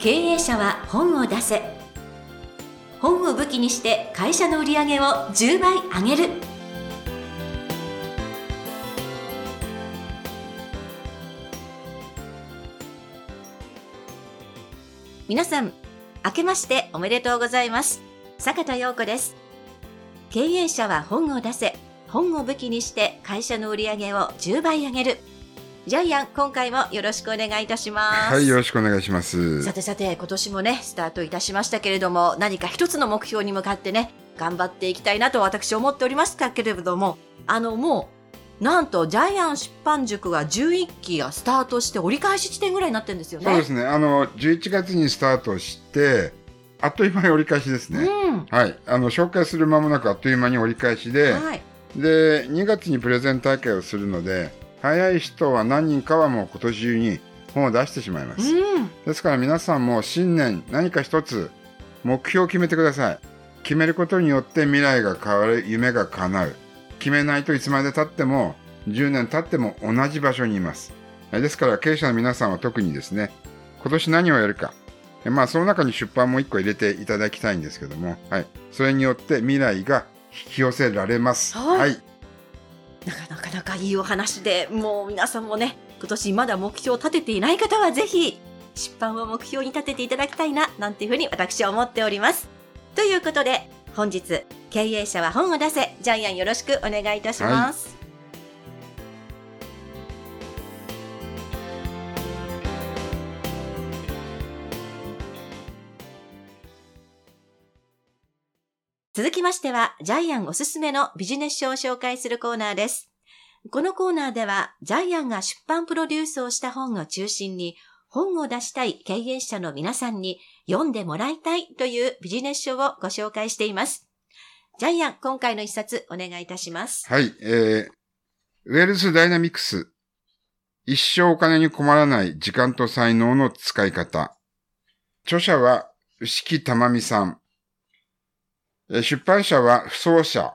経営者は本を出せ。本を武器にして会社の売り上げを10倍上げる。皆さん明けましておめでとうございます。坂田陽子です。経営者は本を出せ。本を武器にして会社の売り上げを10倍上げる。ジャイアン、今回もよろしくお願いいたします。はい、よろしくお願いします。さてさて、今年もね、スタートいたしましたけれども、何か一つの目標に向かってね、頑張っていきたいなと私思っておりましたけれども、あの、もう、なんと、ジャイアン出版塾が11期がスタートして折り返し地点ぐらいになってるんですよね。そうですね。あの、11月にスタートして、あっという間に折り返しですね。うん、はい。あの、紹介する間もなくあっという間に折り返しで、はい、で、2月にプレゼン大会をするので、早い人は何人かはもう今年中に本を出してしまいます、うん、ですから皆さんも新年何か一つ目標を決めてください。決めることによって未来が変わる夢が叶う。決めないといつまでたっても10年経っても同じ場所にいます。ですから経営者の皆さんは特にですね今年何をやるか。まあその中に出版も1個入れていただきたいんですけども、はい、それによって未来が引き寄せられます。はい、はいなかなかいいお話で、もう皆さんもね、今年まだ目標を立てていない方はぜひ、出版を目標に立てていただきたいな、なんていうふうに私は思っております。ということで、本日、経営者は本を出せ、ジャイアンよろしくお願いいたします。はいましては、ジャイアンおすすめのビジネス書を紹介するコーナーです。このコーナーでは、ジャイアンが出版プロデュースをした本を中心に、本を出したい経営者の皆さんに読んでもらいたいというビジネス書をご紹介しています。ジャイアン、今回の一冊お願いいたします。はい、えー、ウェルスダイナミクス。一生お金に困らない時間と才能の使い方。著者は、牛木玉美さん。出版社は不走者。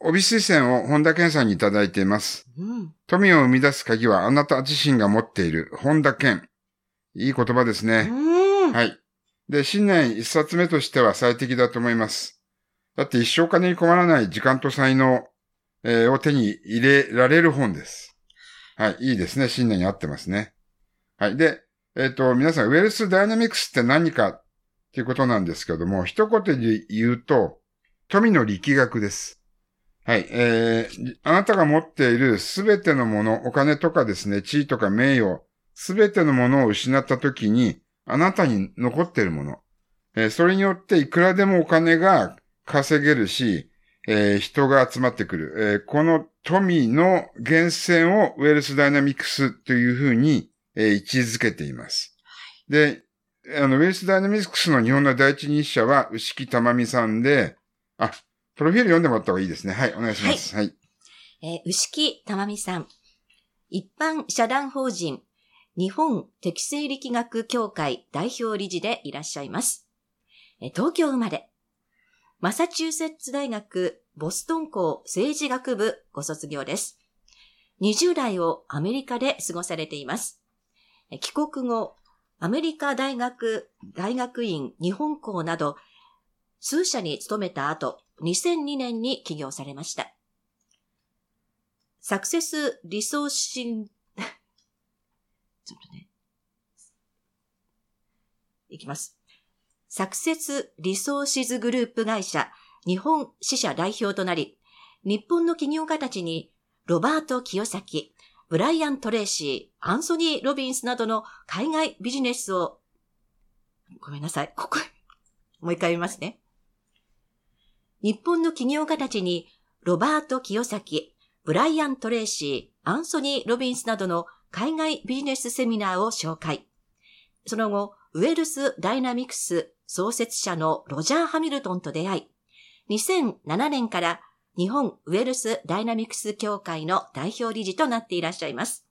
帯推薦を本田健さんにいただいています。うん、富を生み出す鍵はあなた自身が持っている本田健。いい言葉ですね。はい。で、新年一冊目としては最適だと思います。だって一生金に困らない時間と才能、えー、を手に入れられる本です。はい。いいですね。新年に合ってますね。はい。で、えっ、ー、と、皆さん、ウェルスダイナミクスって何かということなんですけども、一言で言うと、富の力学です。はい。えー、あなたが持っているすべてのもの、お金とかですね、地位とか名誉、すべてのものを失ったときに、あなたに残っているもの。えー、それによっていくらでもお金が稼げるし、えー、人が集まってくる。えー、この富の源泉をウェルスダイナミクスというふうに、えー、位置づけています。で、あの、ウェルスダイナミクスの日本の第一人者は牛木玉美さんで、あ、プロフィール読んでもらった方がいいですね。はい、お願いします。はい。はい、えー、牛木玉美さん。一般社団法人日本適正力学協会代表理事でいらっしゃいます。東京生まれ。マサチューセッツ大学ボストン校政治学部ご卒業です。20代をアメリカで過ごされています。帰国後、アメリカ大学、大学院、日本校など、数社に勤めた後、2002年に起業されました。サクセスリソーシン、ちょっとね。いきます。サクセスリソーシズグループ会社日本支社代表となり、日本の企業家たちにロバート清崎、ブライアン・トレーシー、アンソニー・ロビンスなどの海外ビジネスを、ごめんなさい。ここ、もう一回言いますね。日本の企業家たちに、ロバート清崎、ブライアン・トレーシー、アンソニー・ロビンスなどの海外ビジネスセミナーを紹介。その後、ウェルス・ダイナミクス創設者のロジャー・ハミルトンと出会い、2007年から日本ウェルスダイナミクス協会の代表理事となっていらっしゃいます。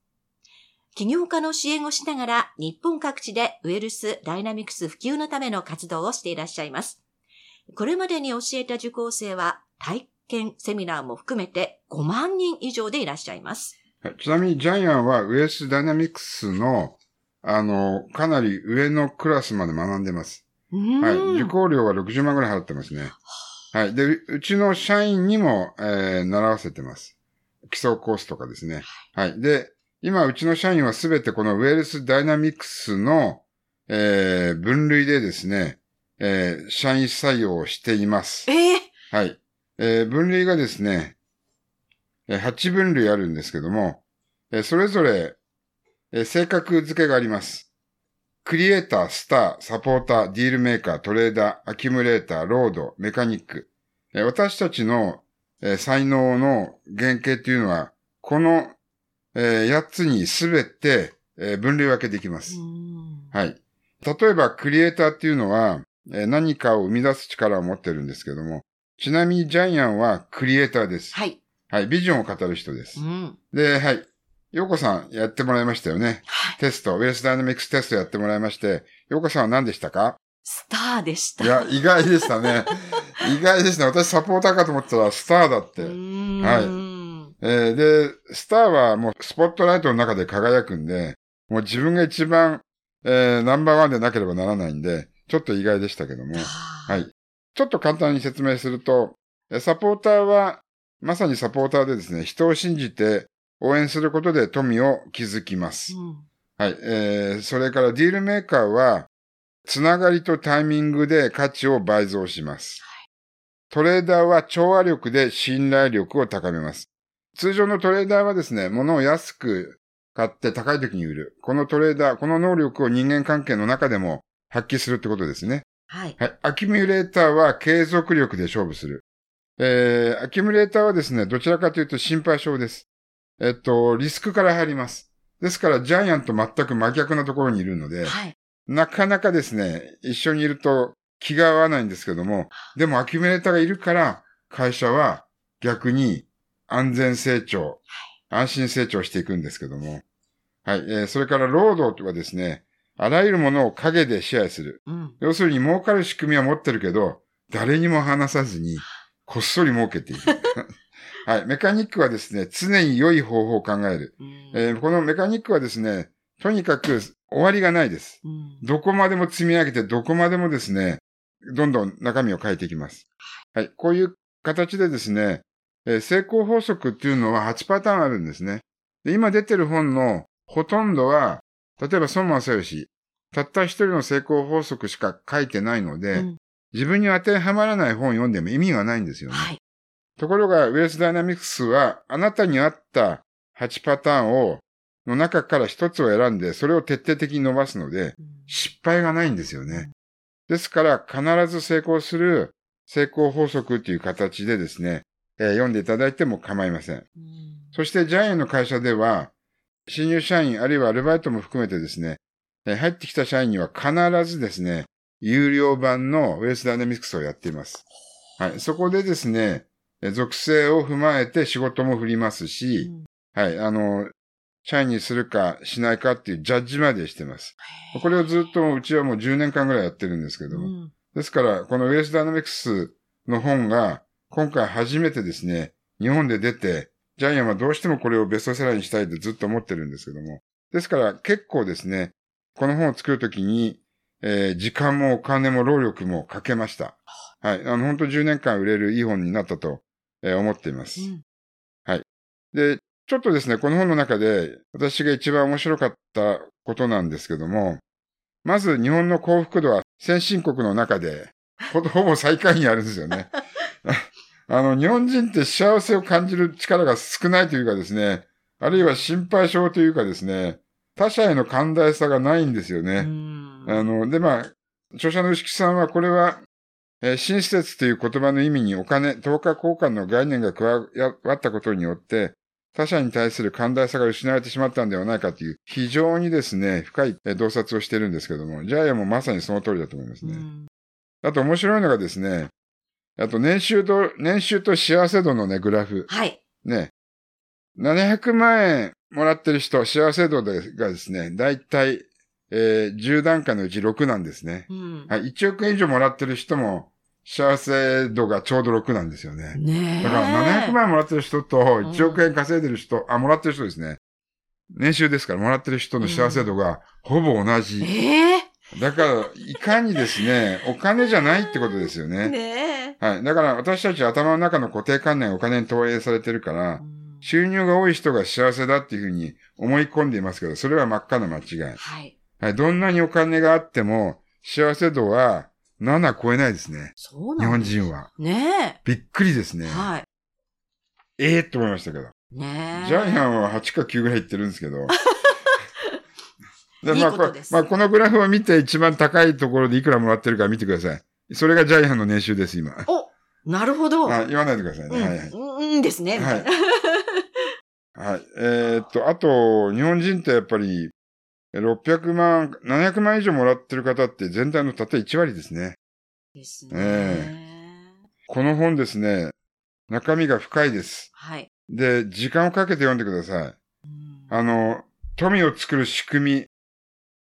起業家の支援をしながら日本各地でウェルスダイナミクス普及のための活動をしていらっしゃいます。これまでに教えた受講生は体験セミナーも含めて5万人以上でいらっしゃいます。ちなみにジャイアンはウェルスダイナミクスのあの、かなり上のクラスまで学んでます。うんはい。受講料は60万ぐらい払ってますね。はい。で、ううちの社員にも、えー習わせてます。基礎コースとかですね。はい。で、今、うちの社員はすべてこのウェルスダイナミクスの、えー分類でですね、えー社員採用をしています。ええはい。えー分類がですね、えー8分類あるんですけども、えーそれぞれ、えー性格付けがあります。クリエイター、スター、サポーター、ディールメーカー、トレーダー、アキュムレーター、ロード、メカニック。えー私たちの、えー才能の原型っていうのは、この、え8つにすべて、えー分類分けできます。うんはい。例えば、クリエイターっていうのは、えー何かを生み出す力を持ってるんですけども、ちなみにジャイアンはクリエイターです。はい。はい。ビジョンを語る人ですう。ん。で、はい。ヨーコさんやってもらいましたよね。はい。テスト、ウェルスダイナミクステストやってもらいまして、ヨーコさんは何でしたか？スターでした。いや、意外でしたね。意外ですね。私サポーターかと思ったらスターだって。はいえーで、スターはもうスポットライトの中で輝くんで、もう自分が一番、えーナンバーワンでなければならないんで、ちょっと意外でしたけども。は。はいちょっと簡単に説明すると、えサポーターは、まさにサポーターでですね、人を信じて応援することで富を築きます。うんはい。えー、それからディールメーカーは、つながりとタイミングで価値を倍増します。トレーダーは調和力で信頼力を高めます。通常のトレーダーはですね、物を安く買って高い時に売る。このトレーダー、この能力を人間関係の中でも発揮するってことですね。はい。はい。アキュミュレーターは継続力で勝負する。えー、アキュミュレーターはですね、どちらかというと心配性です。えっと、リスクから入ります。ですから、ジャイアンと全く真逆なところにいるので、はい。なかなかですね、一緒にいると気が合わないんですけども、でもアキュミュレーターがいるから、会社は逆に安全成長、安心成長していくんですけども。はい。えーそれから労働はですね、あらゆるものを影で支配する。うん。要するに儲かる仕組みは持ってるけど、誰にも話さずに、こっそり儲けていく。はい。メカニックはですね、常に良い方法を考える。うんえーこのメカニックはですね、とにかく終わりがないです。うんどこまでも積み上げて、どこまでもですね、どんどん中身を変えていきます。はい。こういう形でですね、えー成功法則っていうのは8パターンあるんですね。で今出てる本のほとんどは、例えば孫正義、たった一人の成功法則しか書いてないので、うん自分に当てはまらない本を読んでも意味がないんですよね。はい。ところが、ウェルスダイナミクスは、あなたに合った8パターンを、の中から一つを選んで、それを徹底的に伸ばすので、うん失敗がないんですよね。ですから、必ず成功する成功法則っていう形でですね、えー読んでいただいても構いません。うんそして、ジャイアンの会社では、新入社員あるいはアルバイトも含めてですね、えー入ってきた社員には必ずですね、有料版のウェルスダイナミクスをやっています。はい。そこでですね、えー属性を踏まえて仕事も振りますし、はい。あの、社員にするかしないかっていうジャッジまでしてます。これをずっとうちはもう10年間ぐらいやってるんですけども。うんですから、このウェルスダイナミクスの本が今回初めてですね、日本で出て、ジャイアンはどうしてもこれをベストセラーにしたいってずっと思ってるんですけども。ですから結構ですね、この本を作るときに、えー時間もお金も労力もかけました。はい。あの、本当10年間売れるいい本になったと、えー思っています。うんで、ちょっとですね、この本の中で私が一番面白かったことなんですけども、まず日本の幸福度は先進国の中でほ ほぼ最下位にあるんですよね。あの、日本人って幸せを感じる力が少ないというかですね、あるいは心配性というかですね、他者への寛大さがないんですようね。んあの、で、まあ、著者の牛木さんはこれは、えー親切という言葉の意味にお金、等価交換の概念が加わったことによって、他者に対する寛大さが失われてしまったんではないかという、非常にですね、深いえー洞察をしてるんですけども、ジャイアンもまさにその通りだと思いますね。うんあと面白いのがですね、あと年収と、年収と幸せ度のね、グラフ。はい。ね。700万円もらってる人、幸せ度がですね、だいたい、えー10段階のうち6なんですね。うんはい、1億円以上もらってる人も、幸せ度がちょうど6なんですよね。ねえ。だから700万円もらってる人と1億円稼いでる人、あ、もらってる人ですね。年収ですから、もらってる人の幸せ度がほぼ同じ。ええだから、いかにですね、お金じゃないってことですよね。ねえ。はい。だから私たち頭の中の固定観念がお金に投影されてるからう、ん収入が多い人が幸せだっていうふうに思い込んでいますけど、それは真っ赤な間違い。はい。はい。どんなにお金があっても、幸せ度は7超えないですね。日本そうなんです。人は。ねびっくりですえ。ね。はええー、と思いましたけど。い。ねえ。ジャイアンは8か9ぐらいいってるんですけど。でいいまあことですまあ、このグラフを見て一番高いところでいくらもらってるか見てください。それがジャイアンの年収です、今。おなるほど。あ言わないでくださいね。うん、はいはい。うん、うんですね。みたいなはい。えーっと、あと、日本人ってやっぱり、600万、700万以上もらってる方って全体のたった1割ですね。ですえね。この本ですね、中身が深いです。はい。で、時間をかけて読んでください。うんあの、富を作る仕組み、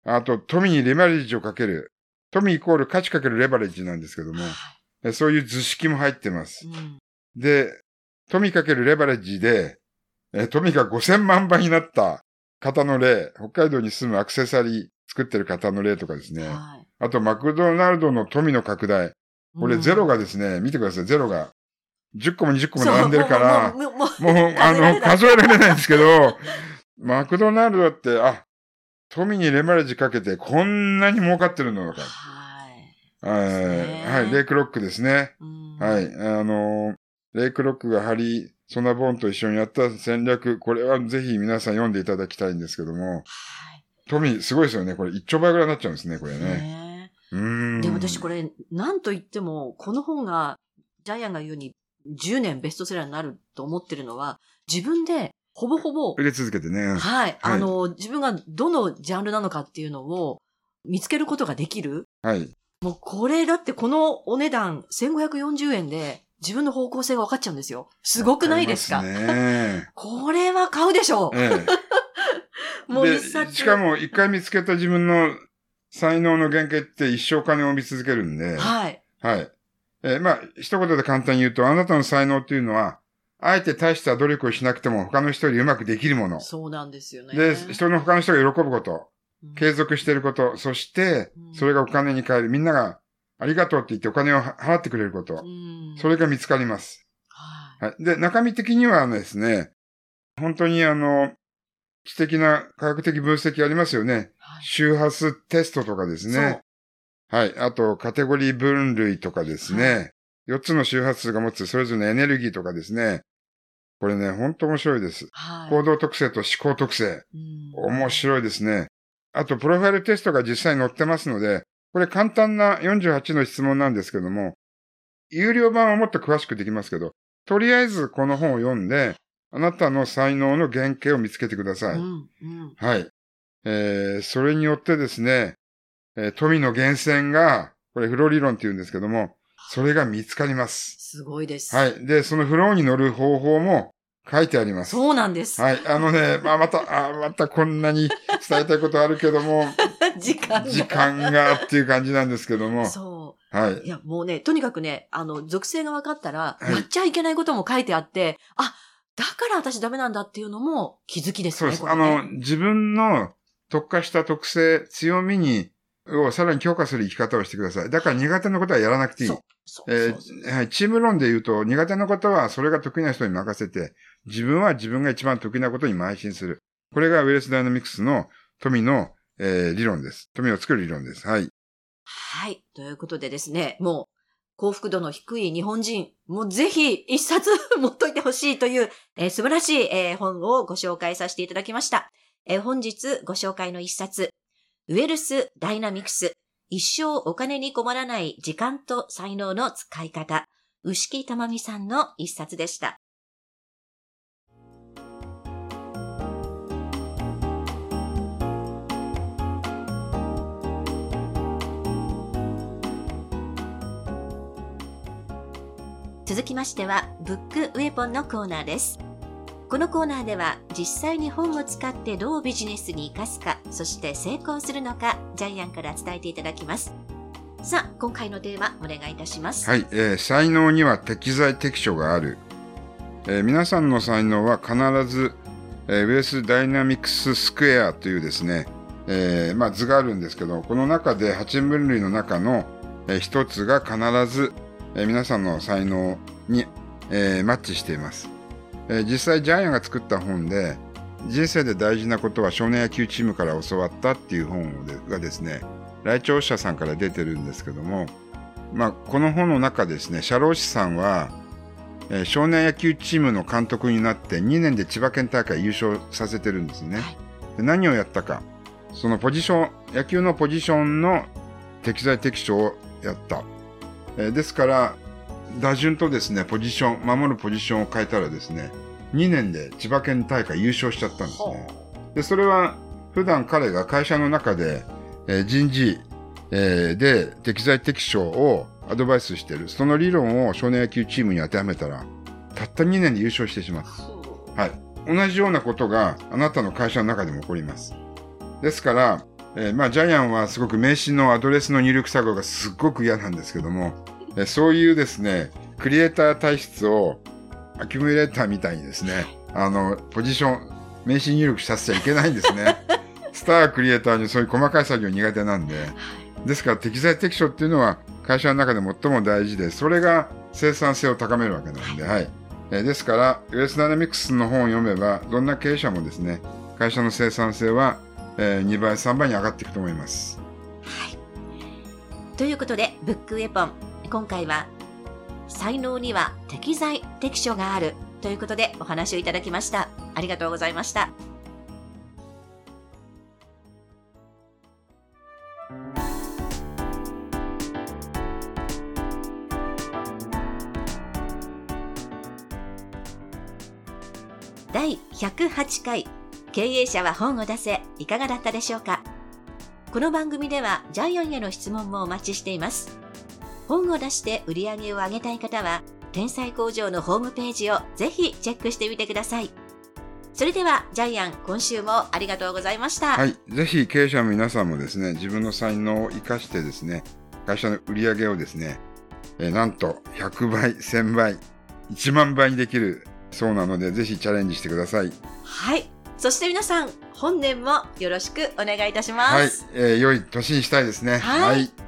あと富にレバレッジをかける、富イコール価値かけるレバレッジなんですけども、はえそういう図式も入ってますい。うんで、富かけるレバレッジで、え富が5000万倍になった方の例、北海道に住むアクセサリー作ってる方の例とかですね。はいあと、マクドナルドの富の拡大。これうんゼロがですね、見てください、ゼロが。10個も20個も並んでるから、もうもうもうもうあの、数えられないんですけど、マクドナルドって、あ、富にレバレッジかけてこんなに儲かってるのか。はい。はい、レイクロックですね。うんはい、あの、レイクロックがハリー・ソナボーンと一緒にやった戦略、これはぜひ皆さん読んでいただきたいんですけども、はい富、すごいですよね。これ1兆倍ぐらいになっちゃうんですね、これね。ねうーん。でも私これ、なんと言っても、この本が、ジャイアンが言うように、10年ベストセラーになると思ってるのは、自分で、ほぼほぼ、入れ続けてね。はい、あの、自分がどのジャンルなのかっていうのを見つけることができる。はい。もうこれだってこのお値段1540円で自分の方向性が分かっちゃうんですよ。すごくないですか？ね。これは買うでしょう。ええ。もうで一冊。しかも、一回見つけた自分の才能の原型って一生金を見続けるんで、はい。はい。えーまあ、一言で簡単に言うと、あなたの才能っていうのは、あえて大した努力をしなくても他の人よりうまくできるもの。そうなんですよね。で、人の他の人が喜ぶこと、うん継続していること、そしてうん、それがお金に変える。みんながありがとうって言ってお金を払ってくれること。うんそれが見つかります。はいはい。で、中身的にはですね、本当にあの、知的な科学的分析ありますよね。はい周波数テストとかですね。はい。あと、カテゴリー分類とかですね。4つの周波数が持つそれぞれのエネルギーとかですね。これね、本当面白いです。はい。行動特性と思考特性。うん面白いですね。あと、プロファイルテストが実際に載ってますので、これ簡単な48の質問なんですけども、有料版はもっと詳しくできますけど、とりあえずこの本を読んで、あなたの才能の原型を見つけてください。うんうんはい。えー、それによってですね、えー富の源泉が、これフロー理論って言うんですけども、それが見つかります。すごいです。はい。で、そのフローに乗る方法も書いてあります。そうなんです。はい。あのね、まあ、また、あまたこんなに伝えたいことあるけども、時間が。時間がっていう感じなんですけども、そはい。う。いや、もうね、とにかくね、あの、属性が分かったら、はいやっちゃいけないことも書いてあって、あ、だから私ダメなんだっていうのも気づきですね。そうです。ねあの、自分の特化した特性、強みに、をさらに強化する生き方をしてください。だから苦手なことはやらなくていい。そう。そうえーはい、チーム論で言うと、苦手なことはそれが得意な人に任せて、自分は自分が一番得意なことに邁進する。これがウェルスダイナミクスの富の、えー理論です。富を作る理論です。はい。はい。ということでですね、もう、幸福度の低い日本人、もうぜひ一冊 持っといてほしいという、えー素晴らしい、えー本をご紹介させていただきました。えー本日ご紹介の一冊、ウェルスダイナミクス、一生お金に困らない時間と才能の使い方、牛木玉美さんの一冊でした。続きましては、ブックウェポンのコーナーです。このコーナーでは、実際に本を使ってどうビジネスに活かすか、そして成功するのか、ジャイアンから伝えていただきます。さあ、今回のテーマ、お願いいたします。はい、えー才能には適材適所がある。えー皆さんの才能は必ずえーウエスダイナミクススクエアというですね、えーまあ、図があるんですけど、この中で8分類の中の、えー一つが必ず、えー皆さんの才能に、えーマッチしています。えー実際ジャイアンが作った本で、人生で大事なことは少年野球チームから教わったっていう本がですね、来庁者さんから出てるんですけども、まあ、この本の中ですね、社労士さんは、えー少年野球チームの監督になって2年で千葉県大会優勝させてるんですね。はいで何をやったか。そのポジション、野球のポジションの適材適所をやった。えーですから、打順とですね、ポジション、守るポジションを変えたらですね、2年で千葉県大会優勝しちゃったんですね。で、それは普段彼が会社の中で、えー人事、えーで適材適所をアドバイスしてる。その理論を少年野球チームに当てはめたら、たった2年で優勝してしまう。はい。同じようなことがあなたの会社の中でも起こります。ですから、えーまあ、ジャイアンはすごく名刺のアドレスの入力作業がすっごく嫌なんですけども、えーそういうですね、クリエイター体質をアキュミュレーターみたいにですね、あの、ポジション、名刺入力させちゃいけないんですね。スタークリエイターにそういう細かい作業苦手なんで。ですから適材適所っていうのは会社の中で最も大事で、それが生産性を高めるわけなんで、はい。えーですから、US ダイナミクスの本を読めば、どんな経営者もですね、会社の生産性は、えー2倍、3倍に上がっていくと思います。はいということで、ブックウェポン。今回は、才能には適材適所があるということでお話をいただきました。ありがとうございました。第108回経営者は本を出せいかがだったでしょうか？この番組ではジャイアンへの質問もお待ちしています。本を出して売り上げを上げたい方は、天才工場のホームページをぜひチェックしてみてください。それでは、ジャイアン、今週もありがとうございました。はい。ぜひ経営者の皆さんもですね、自分の才能を活かしてですね、会社の売り上げをですね、えーなんと100倍、1000倍、1万倍にできるそうなので、ぜひチャレンジしてください。はい。そして皆さん、本年もよろしくお願いいたします。はい。えー良い年にしたいですね。はい